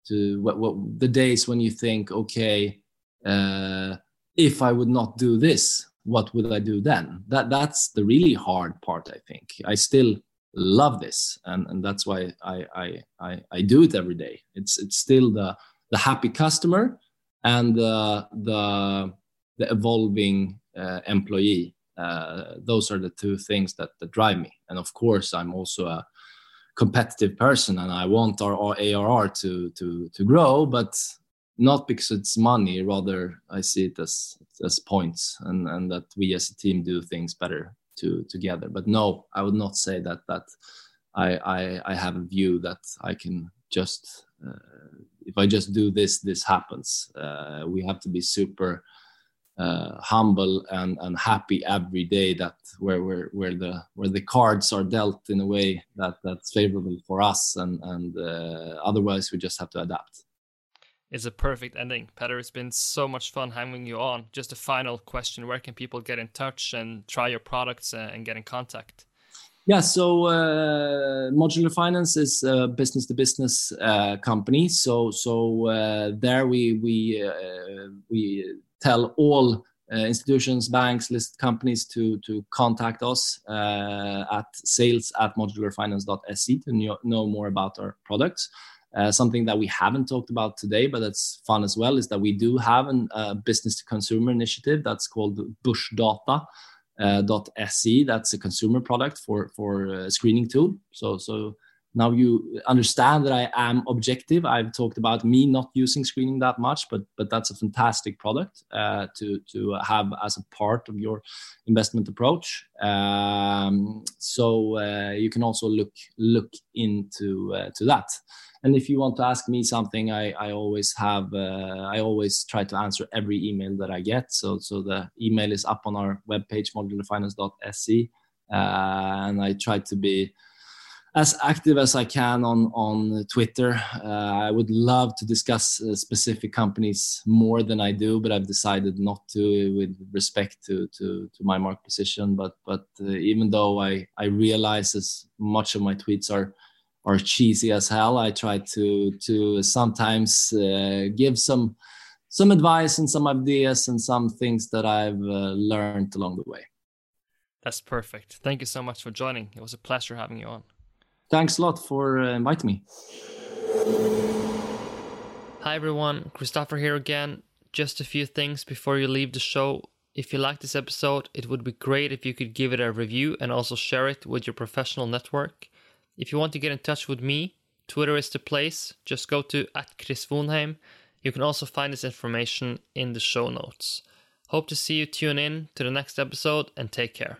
to what, what the days when you think, okay, uh, if I would not do this, what would I do then? That that's the really hard part. I think I still love this, and and that's why I I I, I do it every day. It's it's still the the happy customer and the the the evolving uh, employee uh, those are the two things that, that drive me. And of course, I'm also a competitive person, and I want our, our ARR to to to grow, but not because it's money. Rather, I see it as as points, and and that we as a team do things better to together. But no, I would not say that that I I, I have a view that I can just uh, if I just do this, this happens. Uh, we have to be super uh, humble and, and happy every day that where, where where the where the cards are dealt in a way that that's favorable for us and and uh, otherwise we just have to adapt it's a perfect ending petter it's been so much fun having you on just a final question where can people get in touch and try your products uh, and get in contact yeah, so uh, Modular Finance is a business to business uh, company. So so uh, there we we uh, we tell all institutions, banks, listed companies to to contact us at sales at modularfinance.se to know more about our products. Uh, something that we haven't talked about today, but that's fun as well, is that we do have a uh, business to consumer initiative that's called Börsdata. Uh, .se. That's a consumer product for for a screening tool. So so now you understand that I am objective. I've talked about me not using screening that much, but but that's a fantastic product uh, to to have as a part of your investment approach. Um, so uh, you can also look look into uh, to that. And if you want to ask me something, I, I always have uh, I always try to answer every email that I get. So so the email is up on our webpage modularfinance.se, uh, and I try to be as active as I can on on Twitter. Uh, I would love to discuss uh, specific companies more than I do, but I've decided not to, with respect to to, to my market position. But but uh, even though I I realize as much of my tweets are are cheesy as hell, I try to to sometimes uh, give some some advice and some ideas and some things that I've uh, learned along the way. That's perfect. Thank you so much for joining. It was a pleasure having you on thanks a lot for uh, inviting me. Hi everyone, Christopher here again. Just a few things before you leave the show. If you like this episode, it would be great if you could give it a review and also share it with your professional network. If you want to get in touch with me, Twitter is the place. Just go to at Chris Vonheim. You can also find this information in the show notes. Hope to see you tune in to the next episode and take care.